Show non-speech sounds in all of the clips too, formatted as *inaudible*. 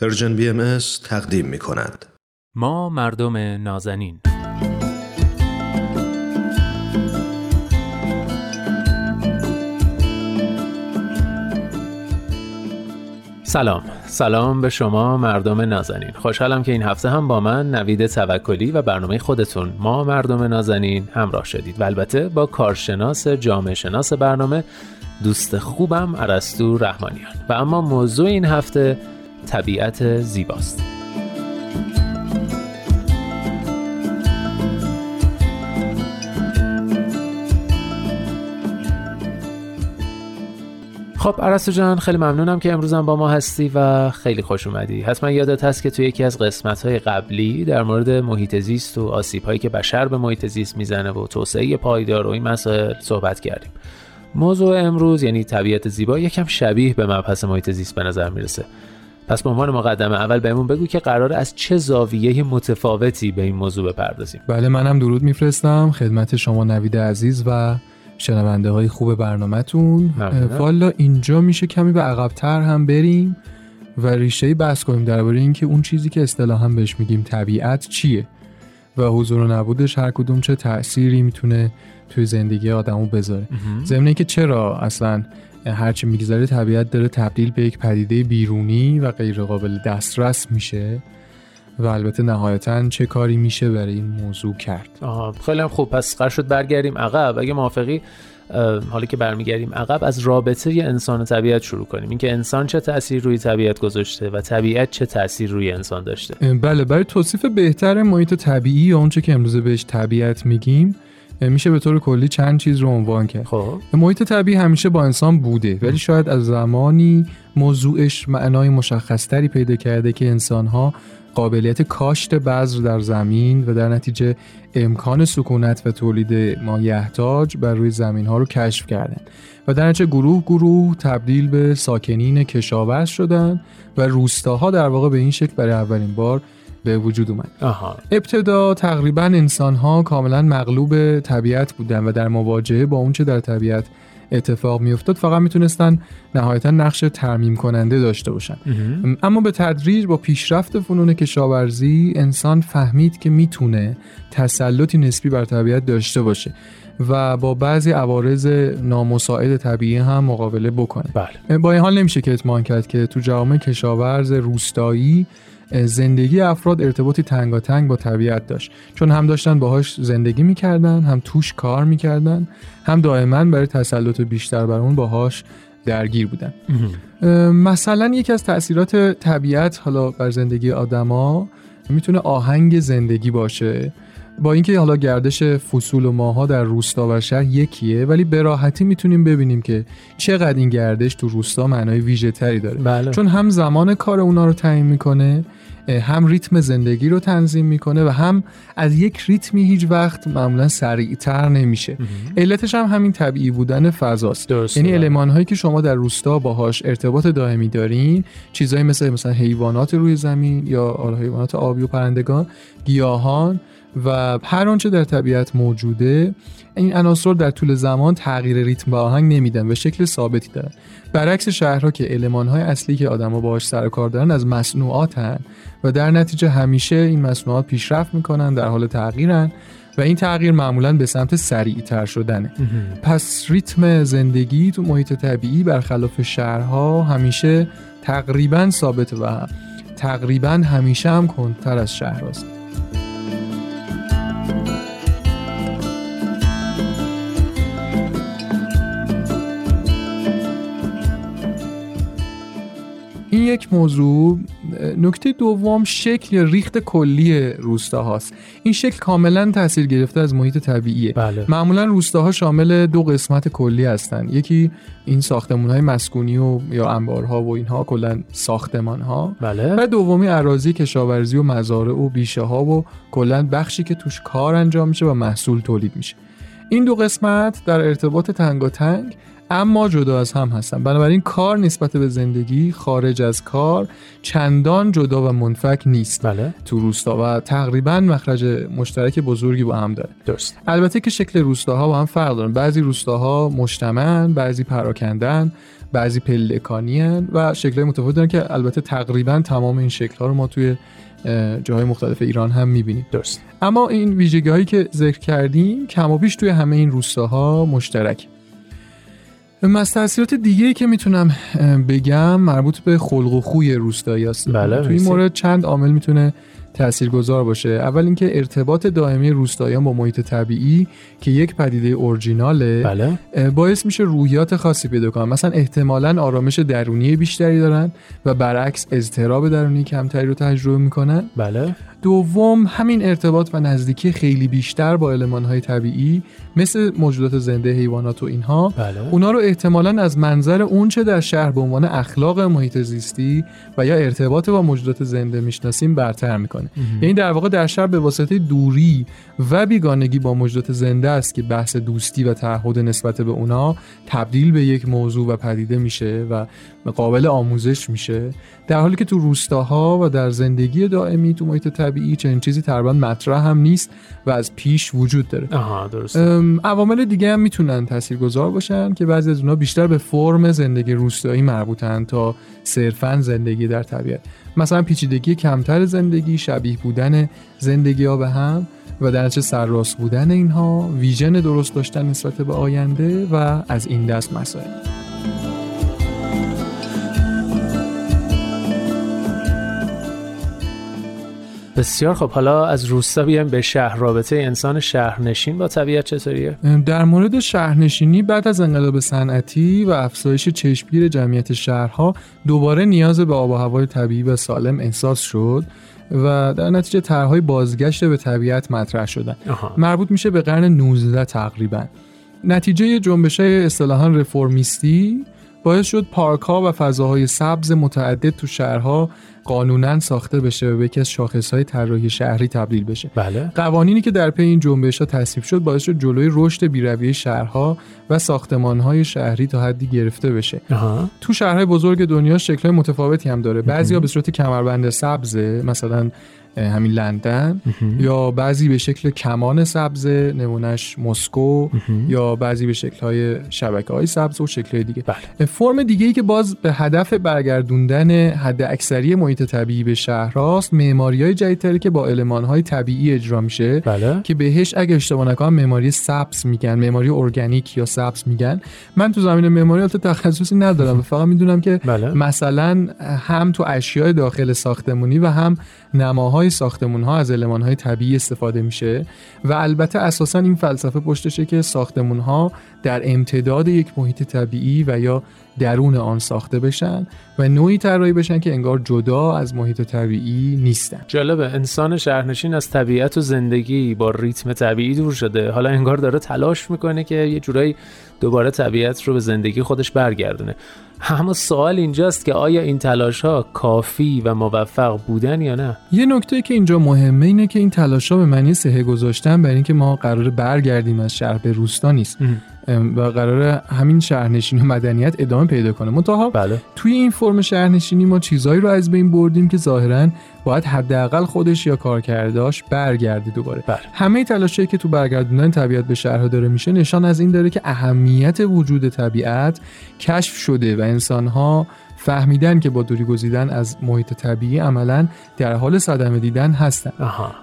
Persian BM تقدیم می کند. ما مردم نازنین. سلام. سلام به شما مردم نازنین. خوشحالم که این هفته هم با من نوید توکلی و برنامه خودتون ما مردم نازنین همراه شدید. و البته با کارشناس جامعه شناس برنامه دوست خوبم عرستو رحمانیان. و اما موضوع این هفته طبیعت زیباست. خب عرستو جان خیلی ممنونم که امروزم با ما هستی و خیلی خوش اومدی. حتما یادت هست که توی یکی از قسمت های قبلی در مورد محیط زیست و آسیب هایی که بشر به محیط زیست می‌زنه و توسعه پایدار و این مسائل صحبت کردیم. موضوع امروز یعنی طبیعت زیبا یکم شبیه به مبحث محیط زیست به نظر می‌رسه. پس به عنوان مقدمه اول بهمون بگو که قرار از چه زاویه متفاوتی به این موضوع بپردازیم. بله منم درود میفرستم خدمت شما نوید عزیز و شنونده های خوب برنامهتون. والا اینجا میشه کمی به عقبتر هم بریم و ریشه بحث کنیم درباره اینکه اون چیزی که اصطلاحا بهش میگیم طبیعت چیه و حضور و نبودش هر کدوم چه تأثیری می‌تونه توی زندگی آدمو بذاره. ضمن که چرا اصلا هرچی میگذره طبیعت داره تبدیل به یک پدیده بیرونی و غیر قابل دسترس میشه و البته نهایتا چه کاری میشه برای این موضوع کرد. آها خیلی هم خوب. پس قرار شد برگردیم عقب. اگه موافقی حالا که برمیگردیم عقب از رابطه ی انسان و طبیعت شروع کنیم. اینکه انسان چه تاثیر روی طبیعت گذاشته و طبیعت چه تاثیر روی انسان داشته. بله برای توصیف بهتر محیط طبیعی یا اونچه که امروزه بهش طبیعت میگیم میشه به طور کلی چند چیز رو عنوان کرد. خب. محیط طبیعی همیشه با انسان بوده ولی شاید از زمانی موضوعش معنای مشخصتری پیدا کرده که انسانها قابلیت کاشت بذر در زمین و در نتیجه امکان سکونت و تولید مایحتاج بر روی زمین ها رو کشف کردن و در نتیجه گروه گروه تبدیل به ساکنین کشاورز شدن و روستاها در واقع به این شکل برای اولین بار به وجود اومد آها. ابتدا تقریبا انسان ها کاملا مغلوب طبیعت بودن و در مواجهه با اونچه در طبیعت اتفاق میافتاد فقط می‌تونستن نهایتا نقش ترمیم کننده داشته باشن اما به تدریج با پیشرفت فنون کشاورزی انسان فهمید که می‌تونه تسلطی نسبی بر طبیعت داشته باشه و با بعضی عوارض نامساعد طبیعی هم مقابله بکنه بله. با این حال نمیشه که اطمینان کرد که تو جامعه کشاورز روستایی زندگی افراد ارتباطی تنگاتنگ با طبیعت داشت. چون هم داشتن باهاش زندگی می‌کردن هم توش کار می‌کردن هم دائما برای تسلط بیشتر بر اون باهاش درگیر بودن. مثلا یکی از تاثیرات طبیعت حالا بر زندگی آدما می‌تونه آهنگ زندگی باشه. با اینکه حالا گردش فصول و ماها در روستا و شهر یکیه ولی به راحتی می‌تونیم ببینیم که چقدر این گردش تو روستا معنای ویژه تری داره. بله. چون هم زمان کار اونا رو تعیین می‌کنه هم ریتم زندگی رو تنظیم می‌کنه و هم از یک ریتمی هیچ وقت معمولا سریعتر نمیشه. علتش هم همین طبیعی بودن فضاست. یعنی علمان هایی که شما در روستا باهاش ارتباط دائمی دارین چیزایی مثل مثلا حیوانات روی زمین یا حیوانات آبی و پرندگان گیاهان و هر آنچه در طبیعت موجوده این عناصر در طول زمان تغییر ریتم و آهنگ نمیدن و شکل ثابتی دارن. برعکس شهرها که المانهای اصلی که آدما باهاش سر کار دارن از مصنوعات هن و در نتیجه همیشه این مصنوعات پیشرفت می‌کنن در حال تغییرن و این تغییر معمولا به سمت سریعتر شدنه. پس ریتم زندگی تو محیط طبیعی برخلاف شهرها همیشه تقریبا ثابت و تقریبا همیشه هم کندتر از شهرهاست این یک موضوع نکته دوم شکل یا ریخت کلی روستاهاست. این شکل کاملا تاثیر گرفته از محیط طبیعیه. بله. معمولا روستاها شامل دو قسمت کلی هستن. یکی این ساختمون های مسکونی و یا انبارها و اینها کلا ساختمان ها بله. و دومی اراضی کشاورزی و مزارع و بیشه ها و کلا بخشی که توش کار انجام میشه و محصول تولید میشه. این دو قسمت در ارتباط تنگاتنگ اما جدا از هم هستن. بنابراین کار نسبت به زندگی خارج از کار چندان جدا و منفک نیست. بله. تو روستا و تقریبا مخرج مشترک بزرگی با هم داره. درست. البته که شکل روستاها با هم فرق دارن. بعضی روستاها مجتمعن بعضی پراکندن بعضی پلکانی هن و شکلهای متفاوت دارن که البته تقریبا تمام این شکلها رو ما توی جاهای مختلف ایران هم می‌بینیم. درست. اما این ویژگی هایی که ذکر کردیم کم و بیش توی همه این روستاها مشترک. از تاثیرات دیگه که می‌تونم بگم مربوط به خلق و خوی روستایی است. بله توی این مورد چند عامل می‌تونه تاثیرگذار باشه. اول اینکه ارتباط دائمی روستاییان با محیط طبیعی که یک پدیده اورجیناله بله. باعث میشه روحیات خاصی پیدا کنن. مثلا احتمالا آرامش درونی بیشتری دارن و برعکس اضطراب درونی کمتری رو تجربه می‌کنن. بله. دوم همین ارتباط و نزدیکی خیلی بیشتر با های طبیعی مثل موجودات زنده حیوانات و اینها. بله. اونا رو احتمالا از منظر اونچه در شهر به عنوان اخلاق محیط زیستی و یا ارتباط با موجودات زنده می‌شناسیم برتر می‌کنه. یعنی در واقع در شهر به واسطه دوری و بیگانگی با موجودات زنده است که بحث دوستی و تعهد نسبت به اونا تبدیل به یک موضوع و پدیده میشه و قابل آموزش میشه. در حالی که تو روستاها و در زندگی دائمی تو محیط طبیعی چنین چیزی تقریبا مطرح هم نیست و از پیش وجود داره. آها درست عوامل دیگه هم می‌تونن تاثیرگذار باشن که بعضی از اونها بیشتر به فرم زندگی روستایی مربوطن تا صرفا زندگی در طبیعت. مثلا پیچیدگی کمتر زندگی شبیه بودن زندگی ها به هم و در چه سرراست بودن اینها ویژن درست داشتن نسبت به آینده و از این دست مسائل. بسیار خب. حالا از روستا بیایم به شهر. رابطه انسان شهرنشین با طبیعت چطوریه؟ در مورد شهرنشینی بعد از انقلاب صنعتی و افزایش چشمگیر جمعیت شهرها دوباره نیاز به آب و هوای طبیعی و سالم احساس شد و در نتیجه طرحهای بازگشت به طبیعت مطرح شدن. مربوط میشه به قرن 19 تقریبا. نتیجه جنبش های اصطلاحا رفرمیستی باعث شد پارک ها و فضاهای سبز متعدد تو شهرها قانونا ساخته بشه و به یکی از شاخص های طراحی شهری تبدیل بشه. بله. قوانینی که در پی این جنبش ها تصویب شد باعث شد جلوی رشد بیرویه شهرها و ساختمان های شهری تا حدی گرفته بشه. تو شهرهای بزرگ دنیا شکل متفاوتی هم داره. بعضیا به صورت کمربند سبزه مثلا همین لندن. یا بعضی به شکل کمان سبز نمونهش مسکو. یا بعضی به شکل های شبکه های سبز و شکل های دیگه. بله. فرم دیگه ای که باز به هدف برگردوندن حد اکثری محیط طبیعی به شهر راست معماری های جدیدتری که با علمان های طبیعی اجرا میشه. بله. که بهش اگه اشتباه نکنم معماری سبز میگن معماری ارگانیک یا سبز میگن. من تو زمین معماری البته تخصصی ندارم. *laughs* فقط می‌دونم که بله. مثلا هم تو اشیاء داخل ساختمونی و هم نماهای ساختمون ها از علمان های طبیعی استفاده میشه و البته اساسا این فلسفه پشتشه که ساختمون ها در امتداد یک محیط طبیعی و یا درون آن ساخته بشن و نوعی طراحی بشن که انگار جدا از محیط طبیعی نیستن. جالبه انسان شهرنشین از طبیعت و زندگی با ریتم طبیعی دور شده. حالا انگار داره تلاش می‌کنه که یه جورایی دوباره طبیعت رو به زندگی خودش برگردونه. اما سوال اینجاست که آیا این تلاش ها کافی و موفق بودن یا نه؟ یه نکته که اینجا مهمه اینه که این تلاش ها به معنی سهه گذاشتن برای اینکه ما قرار برگردیم از شهر به روستا نیست. و قرار همین شهرنشینی و مدنیت ادامه پیدا کنه منتها بله. توی این فرم شهرنشینی ما چیزهایی رو از بین بردیم که ظاهرا باید حداقل خودش یا کارکرداش برگرده دوباره بله. همه تلاشایی که تو برگردوندن طبیعت به شهرها داره میشه نشان از این داره که اهمیت وجود طبیعت کشف شده و انسانها فهمیدن که با دوری گزیدن از محیط طبیعی عملا در حال صدمه دیدن هستن.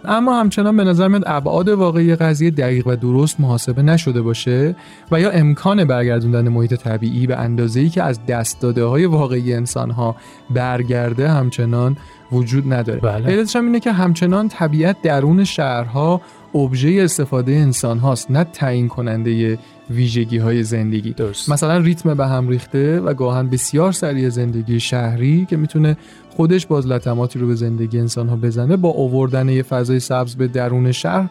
اما همچنان به نظر میاد ابعاد واقعی قضیه دقیق و درست محاسبه نشده باشه و یا امکان برگردوندن محیط طبیعی به اندازه‌ای که از دست داده های واقعی انسان ها برگرده همچنان وجود نداره. بله. علتش هم اینه که همچنان طبیعت درون شهرها ابژه استفاده انسان هاست نه تعیین کننده ویژگی های زندگی درست. مثلا ریتم به هم ریخته و گاهن بسیار سریع زندگی شهری که می‌تونه خودش باز لطماتی رو به زندگی انسان ها بزنه با آوردن یه فضای سبز به درون شهر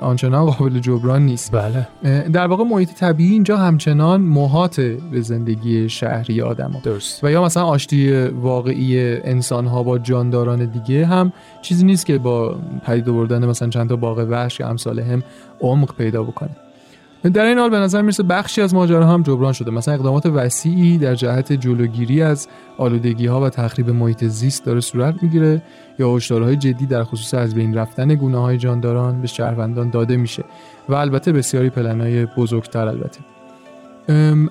آنچنان قابل جبران نیست. بله. در واقع محیط طبیعی اینجا همچنان محاط به زندگی شهری آدم ها. درست. و یا مثلا آشتی واقعی انسان ها با جانداران دیگه هم چیزی نیست که با پدید آوردن مثلا چند تا باغ وحش یا امثال هم عمق پیدا بکنه. در این حال به نظر می‌رسه بخشی از ماجرا هم جبران شده. مثلا اقدامات وسیعی در جهت جلوگیری از آلودگی ها و تخریب محیط زیست داره صورت می‌گیره یا هشدارهای جدی در خصوص از بین رفتن گونه های جانداران به شهروندان داده میشه و البته بسیاری پلنهای بزرگتر البته.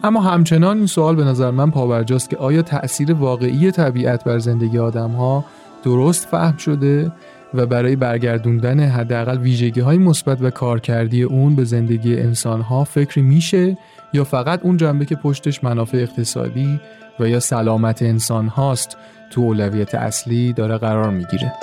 اما همچنان این سوال به نظر من پاورجاست که آیا تأثیر واقعی طبیعت بر زندگی آدم ها درست فهم شده؟ و برای برگردوندن حداقل ویژگی های مثبت و کارکردی اون به زندگی انسان ها فکری میشه یا فقط اون جنبه که پشتش منافع اقتصادی و یا سلامت انسان هاست تو اولویت اصلی داره قرار می‌گیره.